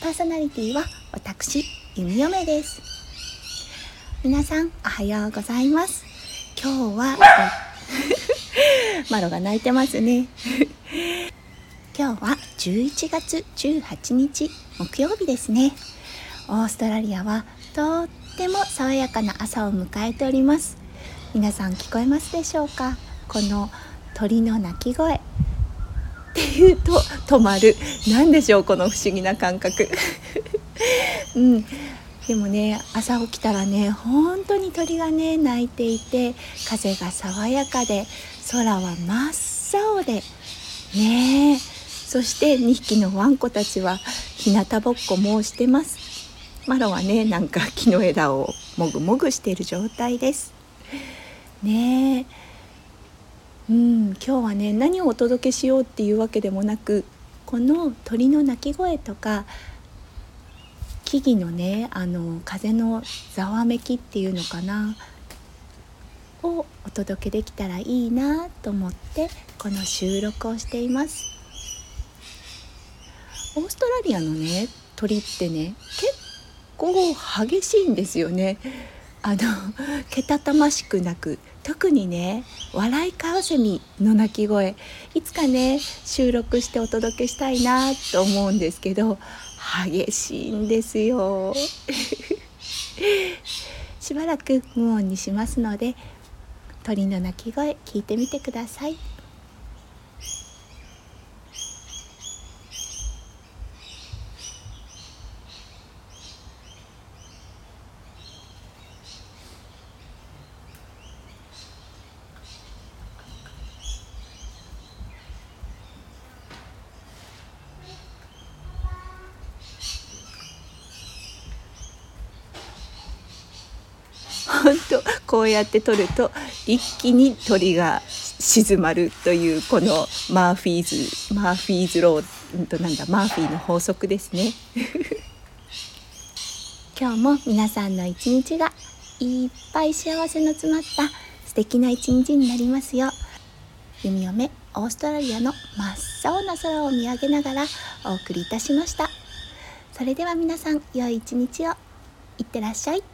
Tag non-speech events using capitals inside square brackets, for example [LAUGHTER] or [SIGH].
パーソナリティは私弓嫁です。皆さんおはようございます。今日は [LAUGHS] マロが泣いてますね。[LAUGHS] 今日は11月18日木曜日ですね。オーストラリアはとっても爽やかな朝を迎えております。皆さん聞こえますでしょうか？この鳥の鳴き声。いうと止まる。何でしょうこの不思議な感覚。[LAUGHS] うん。でもね朝起きたらね本当に鳥がね鳴いていて風が爽やかで空は真っ青でね。えそして2匹のワンコたちは日向ぼっこもしてます。マロはねなんか木の枝をもぐもぐしている状態です。ね。えうん今日はね何をお届けしようっていうわけでもなくこの鳥の鳴き声とか木々のねあの風のざわめきっていうのかなをお届けできたらいいなと思ってこの収録をしています。オーストラリアのね鳥ってね結構激しいんですよね。あのけたたましくなく特にね笑いカワセミの鳴き声いつかね収録してお届けしたいなと思うんですけど激しいんですよ [LAUGHS] しばらく無音にしますので鳥の鳴き声聞いてみてください。本当こうやって録ると一気に鳥が静まるというこの Murphy's Murphy's Law となんだマーフィーの法則ですね。[LAUGHS] 今日も皆さんの一日がいっぱい幸せの詰まった素敵な一日になりますよ。弓嫁オーストラリアの真っ青な空を見上げながらお送りいたしました。それでは皆さん良い一日を。いってらっしゃい。